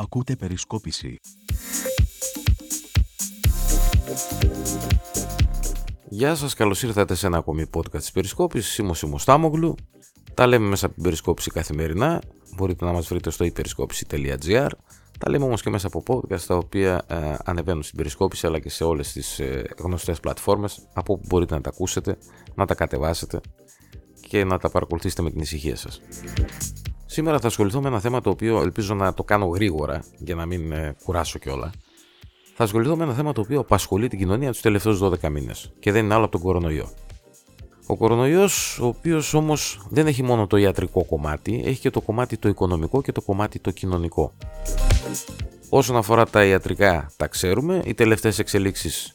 Ακούτε περισκόπηση. Γεια σας, καλώς ήρθατε σε ένα ακόμη podcast της Περισκόπησης. Είμαι ο Σίμος Στάμογλου. Τα λέμε μέσα από την Περισκόπηση καθημερινά. Μπορείτε να μας βρείτε στο υπερισκόπηση.gr. Τα λέμε όμως και μέσα από podcast τα οποία ε, ανεβαίνουν στην Περισκόπηση αλλά και σε όλες τις ε, γνωστές πλατφόρμες από όπου μπορείτε να τα ακούσετε, να τα κατεβάσετε και να τα παρακολουθήσετε με την ησυχία σας. Σήμερα θα ασχοληθώ με ένα θέμα το οποίο ελπίζω να το κάνω γρήγορα για να μην ε, κουράσω κιόλα. Θα ασχοληθώ με ένα θέμα το οποίο απασχολεί την κοινωνία τους τελευταίους 12 μήνες και δεν είναι άλλο από τον κορονοϊό. Ο κορονοϊός, ο οποίος όμως δεν έχει μόνο το ιατρικό κομμάτι, έχει και το κομμάτι το οικονομικό και το κομμάτι το κοινωνικό. Όσον αφορά τα ιατρικά, τα ξέρουμε. Οι τελευταίες εξελίξεις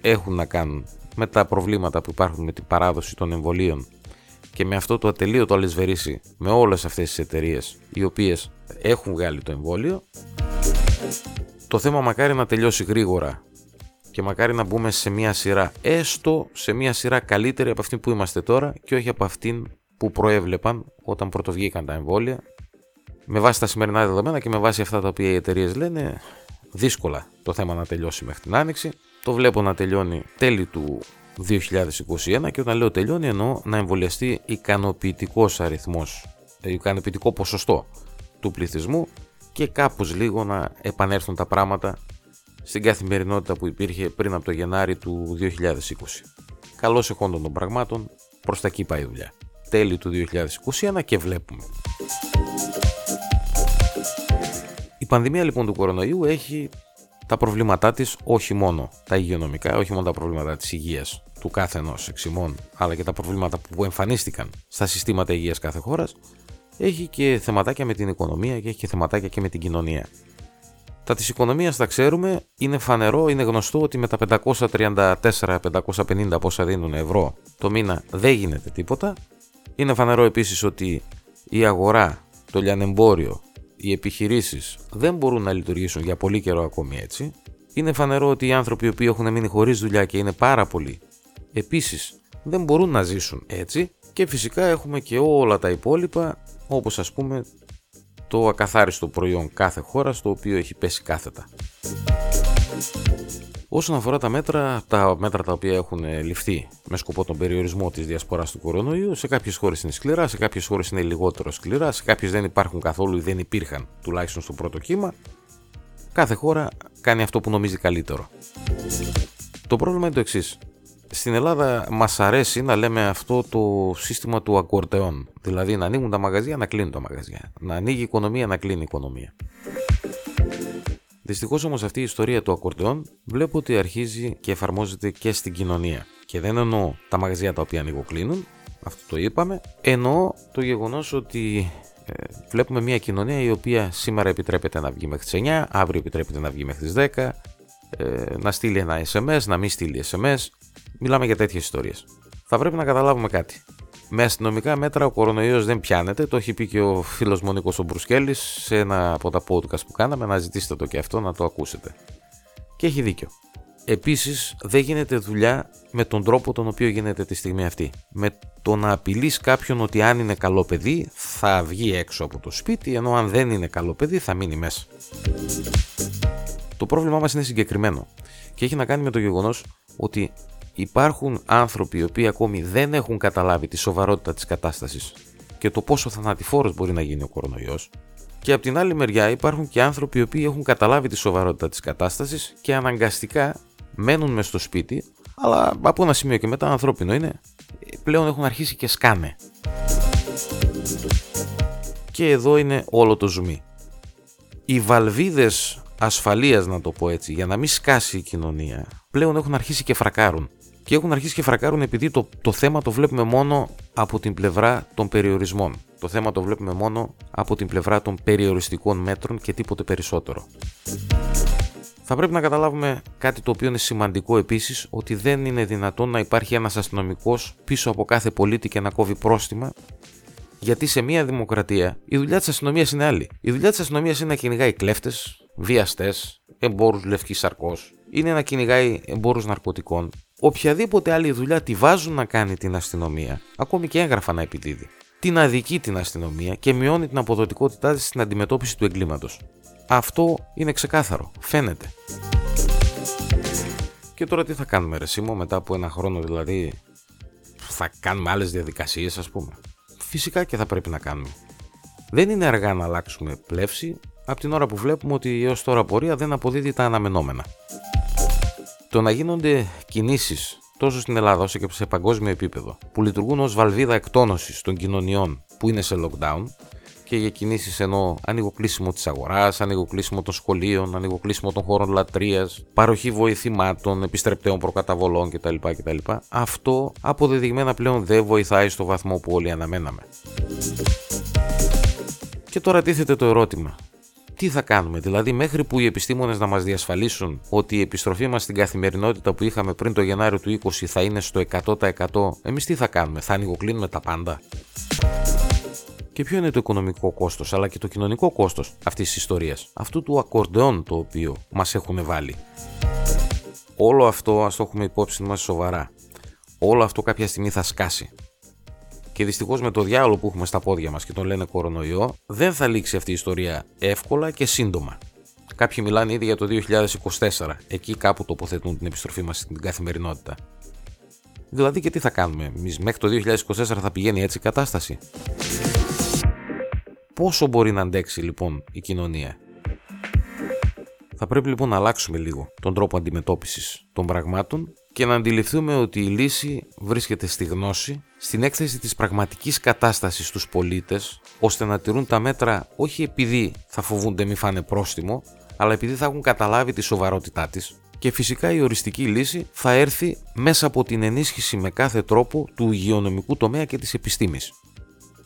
έχουν να κάνουν με τα προβλήματα που υπάρχουν με την παράδοση των εμβολίων και με αυτό το ατελείωτο αλυσβερίσι με όλες αυτές τις εταιρείες οι οποίες έχουν βγάλει το εμβόλιο το θέμα μακάρι να τελειώσει γρήγορα και μακάρι να μπούμε σε μια σειρά έστω σε μια σειρά καλύτερη από αυτή που είμαστε τώρα και όχι από αυτήν που προέβλεπαν όταν πρωτοβγήκαν τα εμβόλια. Με βάση τα σημερινά δεδομένα και με βάση αυτά τα οποία οι εταιρείες λένε δύσκολα το θέμα να τελειώσει μέχρι την άνοιξη. Το βλέπω να τελειώνει τέλη του 2021 και όταν λέω τελειώνει εννοώ να εμβολιαστεί ικανοποιητικός αριθμός, ε, ικανοποιητικό ποσοστό του πληθυσμού και κάπως λίγο να επανέλθουν τα πράγματα στην καθημερινότητα που υπήρχε πριν από το Γενάρη του 2020. Καλώς εχόντων των πραγμάτων, προς τα εκεί πάει η δουλειά. Τέλη του 2021 και βλέπουμε. Η πανδημία λοιπόν του κορονοϊού έχει τα προβλήματά της όχι μόνο τα υγειονομικά, όχι μόνο τα προβλήματα της υγείας του κάθε ενός εξημών, αλλά και τα προβλήματα που εμφανίστηκαν στα συστήματα υγείας κάθε χώρας, έχει και θεματάκια με την οικονομία και έχει και θεματάκια και με την κοινωνία. Τα της οικονομίας τα ξέρουμε, είναι φανερό, είναι γνωστό ότι με τα 534-550 πόσα δίνουν ευρώ το μήνα δεν γίνεται τίποτα. Είναι φανερό επίσης ότι η αγορά, το λιανεμπόριο, οι επιχειρήσεις δεν μπορούν να λειτουργήσουν για πολύ καιρό ακόμη έτσι. Είναι φανερό ότι οι άνθρωποι οι οποίοι έχουν μείνει χωρίς δουλειά και είναι πάρα πολλοί επίσης δεν μπορούν να ζήσουν έτσι και φυσικά έχουμε και όλα τα υπόλοιπα όπως ας πούμε το ακαθάριστο προϊόν κάθε χώρας το οποίο έχει πέσει κάθετα. Όσον αφορά τα μέτρα, τα μέτρα τα οποία έχουν ληφθεί με σκοπό τον περιορισμό της διασποράς του κορονοϊού, σε κάποιες χώρες είναι σκληρά, σε κάποιες χώρες είναι λιγότερο σκληρά, σε κάποιες δεν υπάρχουν καθόλου ή δεν υπήρχαν τουλάχιστον στο πρώτο κύμα. Κάθε χώρα κάνει αυτό που νομίζει καλύτερο. Το πρόβλημα είναι το εξής. Στην Ελλάδα μας αρέσει να λέμε αυτό το σύστημα του ακορτεών. Δηλαδή να ανοίγουν τα μαγαζιά, να κλείνουν τα μαγαζιά. Να ανοίγει η οικονομία, να κλείνει η οικονομία. Δυστυχώς όμως αυτή η ιστορία του ακορντεόν βλέπω ότι αρχίζει και εφαρμόζεται και στην κοινωνία. Και δεν εννοώ τα μαγαζιά τα οποία ανοιγοκλίνουν, αυτό το είπαμε. Εννοώ το γεγονός ότι ε, βλέπουμε μια κοινωνία η οποία σήμερα επιτρέπεται να βγει μέχρι τις 9, αύριο επιτρέπεται να βγει μέχρι τις 10, ε, να στείλει ένα SMS, να μην στείλει SMS. Μιλάμε για τέτοιες ιστορίες. Θα πρέπει να καταλάβουμε κάτι. Με αστυνομικά μέτρα ο κορονοϊός δεν πιάνεται, το έχει πει και ο φίλος μου Νίκος ο σε ένα από τα podcast που κάναμε, να ζητήσετε το και αυτό να το ακούσετε. Και έχει δίκιο. Επίσης δεν γίνεται δουλειά με τον τρόπο τον οποίο γίνεται τη στιγμή αυτή. Με το να απειλείς κάποιον ότι αν είναι καλό παιδί θα βγει έξω από το σπίτι, ενώ αν δεν είναι καλό παιδί θα μείνει μέσα. Το πρόβλημά μας είναι συγκεκριμένο και έχει να κάνει με το γεγονός ότι υπάρχουν άνθρωποι οι οποίοι ακόμη δεν έχουν καταλάβει τη σοβαρότητα της κατάστασης και το πόσο θανατηφόρος μπορεί να γίνει ο κορονοϊός και από την άλλη μεριά υπάρχουν και άνθρωποι οι οποίοι έχουν καταλάβει τη σοβαρότητα της κατάστασης και αναγκαστικά μένουν μες στο σπίτι αλλά από ένα σημείο και μετά ανθρώπινο είναι πλέον έχουν αρχίσει και σκάνε. Και εδώ είναι όλο το ζουμί. Οι βαλβίδες ασφαλείας να το πω έτσι για να μην σκάσει η κοινωνία πλέον έχουν αρχίσει και φρακάρουν και έχουν αρχίσει και φρακάρουν επειδή το, το θέμα το βλέπουμε μόνο από την πλευρά των περιορισμών. Το θέμα το βλέπουμε μόνο από την πλευρά των περιοριστικών μέτρων και τίποτε περισσότερο. Θα πρέπει να καταλάβουμε κάτι το οποίο είναι σημαντικό επίσης, ότι δεν είναι δυνατόν να υπάρχει ένας αστυνομικός πίσω από κάθε πολίτη και να κόβει πρόστιμα, γιατί σε μια δημοκρατία η δουλειά της αστυνομίας είναι άλλη. Η δουλειά της αστυνομίας είναι να κυνηγάει κλέφτες, βιαστές, εμπόρους λευκής σαρκός, είναι να κυνηγάει εμπόρους ναρκωτικών, οποιαδήποτε άλλη δουλειά τη βάζουν να κάνει την αστυνομία, ακόμη και έγγραφα να επιδίδει. Την αδικεί την αστυνομία και μειώνει την αποδοτικότητά της στην αντιμετώπιση του εγκλήματος. Αυτό είναι ξεκάθαρο. Φαίνεται. Και τώρα τι θα κάνουμε ρε Σίμω, μετά από ένα χρόνο δηλαδή θα κάνουμε άλλες διαδικασίες ας πούμε. Φυσικά και θα πρέπει να κάνουμε. Δεν είναι αργά να αλλάξουμε πλεύση από την ώρα που βλέπουμε ότι έως τώρα πορεία δεν αποδίδει τα αναμενόμενα. Το να γίνονται κινήσεις τόσο στην Ελλάδα όσο και σε παγκόσμιο επίπεδο που λειτουργούν ως βαλβίδα εκτόνωσης των κοινωνιών που είναι σε lockdown και για κινήσεις ενώ ανοιγοκλείσιμο της αγοράς, ανοιγοκλείσιμο των σχολείων, ανοιγοκλείσιμο των χώρων λατρείας, παροχή βοηθημάτων, επιστρεπτέων προκαταβολών κτλ. κτλ. Αυτό αποδεδειγμένα πλέον δεν βοηθάει στο βαθμό που όλοι αναμέναμε. Και τώρα τίθεται το ερώτημα. Τι θα κάνουμε, δηλαδή μέχρι που οι επιστήμονες να μας διασφαλίσουν ότι η επιστροφή μας στην καθημερινότητα που είχαμε πριν το Γενάριο του 20 θα είναι στο 100% εμείς τι θα κάνουμε, θα ανοιγοκλίνουμε τα πάντα; Και ποιο είναι το οικονομικό κόστος αλλά και το κοινωνικό κόστος αυτής της ιστορίας, αυτού του ακορντεόν το οποίο μας έχουν βάλει; Όλο αυτό ας το έχουμε υπόψη μας σοβαρά. Όλο αυτό κάποια στιγμή θα σκάσει. Και δυστυχώς με το διάλογο που έχουμε στα πόδια μας και τον λένε κορονοϊό, δεν θα λήξει αυτή η ιστορία εύκολα και σύντομα. Κάποιοι μιλάνε ήδη για το 2024, εκεί κάπου τοποθετούν την επιστροφή μας στην καθημερινότητα. Δηλαδή και τι θα κάνουμε, εμείς; Μέχρι το 2024 θα πηγαίνει έτσι η κατάσταση; Πόσο μπορεί να αντέξει λοιπόν η κοινωνία; Θα πρέπει λοιπόν να αλλάξουμε λίγο τον τρόπο αντιμετώπισης των πραγμάτων και να αντιληφθούμε ότι η λύση βρίσκεται στη γνώση, στην έκθεση της πραγματικής κατάστασης στους πολίτες, ώστε να τηρούν τα μέτρα όχι επειδή θα φοβούνται μη φάνε πρόστιμο, αλλά επειδή θα έχουν καταλάβει τη σοβαρότητά της. Και φυσικά η οριστική λύση θα έρθει μέσα από την ενίσχυση με κάθε τρόπο του υγειονομικού τομέα και της επιστήμης.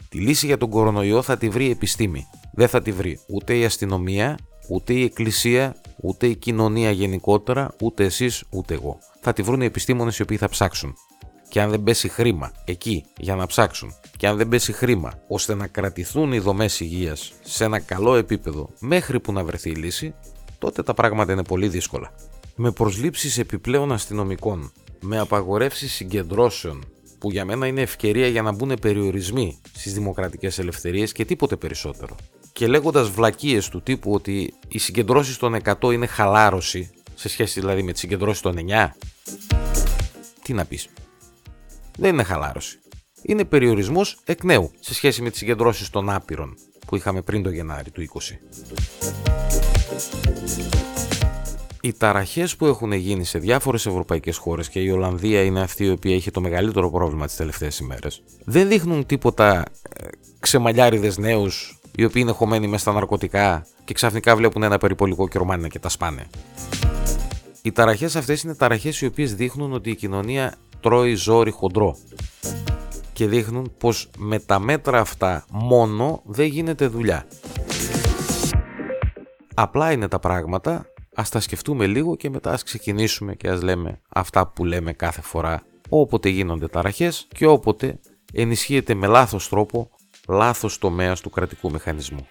Τη λύση για τον κορονοϊό θα τη βρει η επιστήμη. Δεν θα τη βρει ούτε η αστυνομία, ούτε η εκκλησία, ούτε η κοινωνία γενικότερα, ούτε εσείς, ούτε εγώ. Θα τη βρουν οι επιστήμονες οι οποίοι θα ψάξουν. Και αν δεν πέσει χρήμα εκεί για να ψάξουν, και αν δεν πέσει χρήμα ώστε να κρατηθούν οι δομές υγείας σε ένα καλό επίπεδο μέχρι που να βρεθεί η λύση, τότε τα πράγματα είναι πολύ δύσκολα. Με προσλήψεις επιπλέον αστυνομικών, με απαγορεύσεις συγκεντρώσεων που για μένα είναι ευκαιρία για να μπουν περιορισμοί στις δημοκρατικές ελευθερίες και τίποτε περισσότερο. Και λέγοντας βλακίες του τύπου ότι οι συγκεντρώσεις των 100 είναι χαλάρωση, σε σχέση δηλαδή με τις συγκεντρώσεις των 9, τι να πεις. Δεν είναι χαλάρωση. Είναι περιορισμός εκ νέου σε σχέση με τις συγκεντρώσεις των άπειρων που είχαμε πριν το Γενάρη του 20 οι ταραχές που έχουν γίνει σε διάφορες ευρωπαϊκές χώρες και η Ολλανδία είναι αυτή η οποία έχει το μεγαλύτερο πρόβλημα τις τελευταίες ημέρες, δεν δείχνουν τίποτα ε, ξεμαλιάριδες νέους οι οποίοι είναι χωμένοι μέσα στα ναρκωτικά και ξαφνικά βλέπουν ένα περιπολικό και ρομάνινα και τα σπάνε. Οι ταραχές αυτές είναι ταραχές οι οποίες δείχνουν ότι η κοινωνία τρώει ζόρι χοντρό και δείχνουν πως με τα μέτρα αυτά μόνο δεν γίνεται δουλειά. Απλά είναι τα πράγματα ας τα σκεφτούμε λίγο και μετά ας ξεκινήσουμε και ας λέμε αυτά που λέμε κάθε φορά όποτε γίνονται ταραχές και όποτε ενισχύεται με λάθος τρόπο λάθος τομέας του κρατικού μηχανισμού.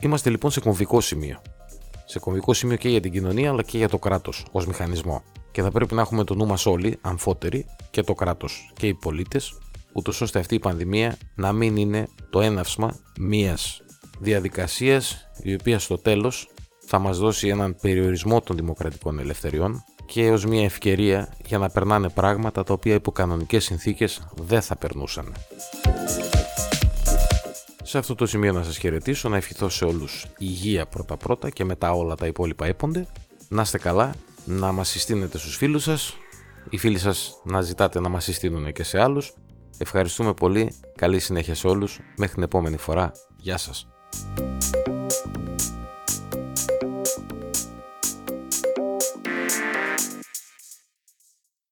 Είμαστε λοιπόν σε κομβικό σημείο. Σε κομβικό σημείο και για την κοινωνία αλλά και για το κράτος ως μηχανισμό. Και θα πρέπει να έχουμε το νου μας όλοι, αμφότεροι, και το κράτος και οι πολίτες, ούτως ώστε αυτή η πανδημία να μην είναι το έναυσμα μίας διαδικασίας η οποία στο τέλος θα μας δώσει έναν περιορισμό των δημοκρατικών ελευθεριών και ως μια ευκαιρία για να περνάνε πράγματα τα οποία υπό κανονικές συνθήκες δεν θα περνούσαν. Σε αυτό το σημείο να σας χαιρετήσω, να ευχηθώ σε όλους υγεία πρώτα πρώτα και μετά όλα τα υπόλοιπα έπονται. Να είστε καλά, να μας συστήνετε στους φίλους σας, οι φίλοι σας να ζητάτε να μας συστήνουν και σε άλλους. Ευχαριστούμε πολύ, καλή συνέχεια σε όλους, μέχρι την επόμενη φορά, γεια σας.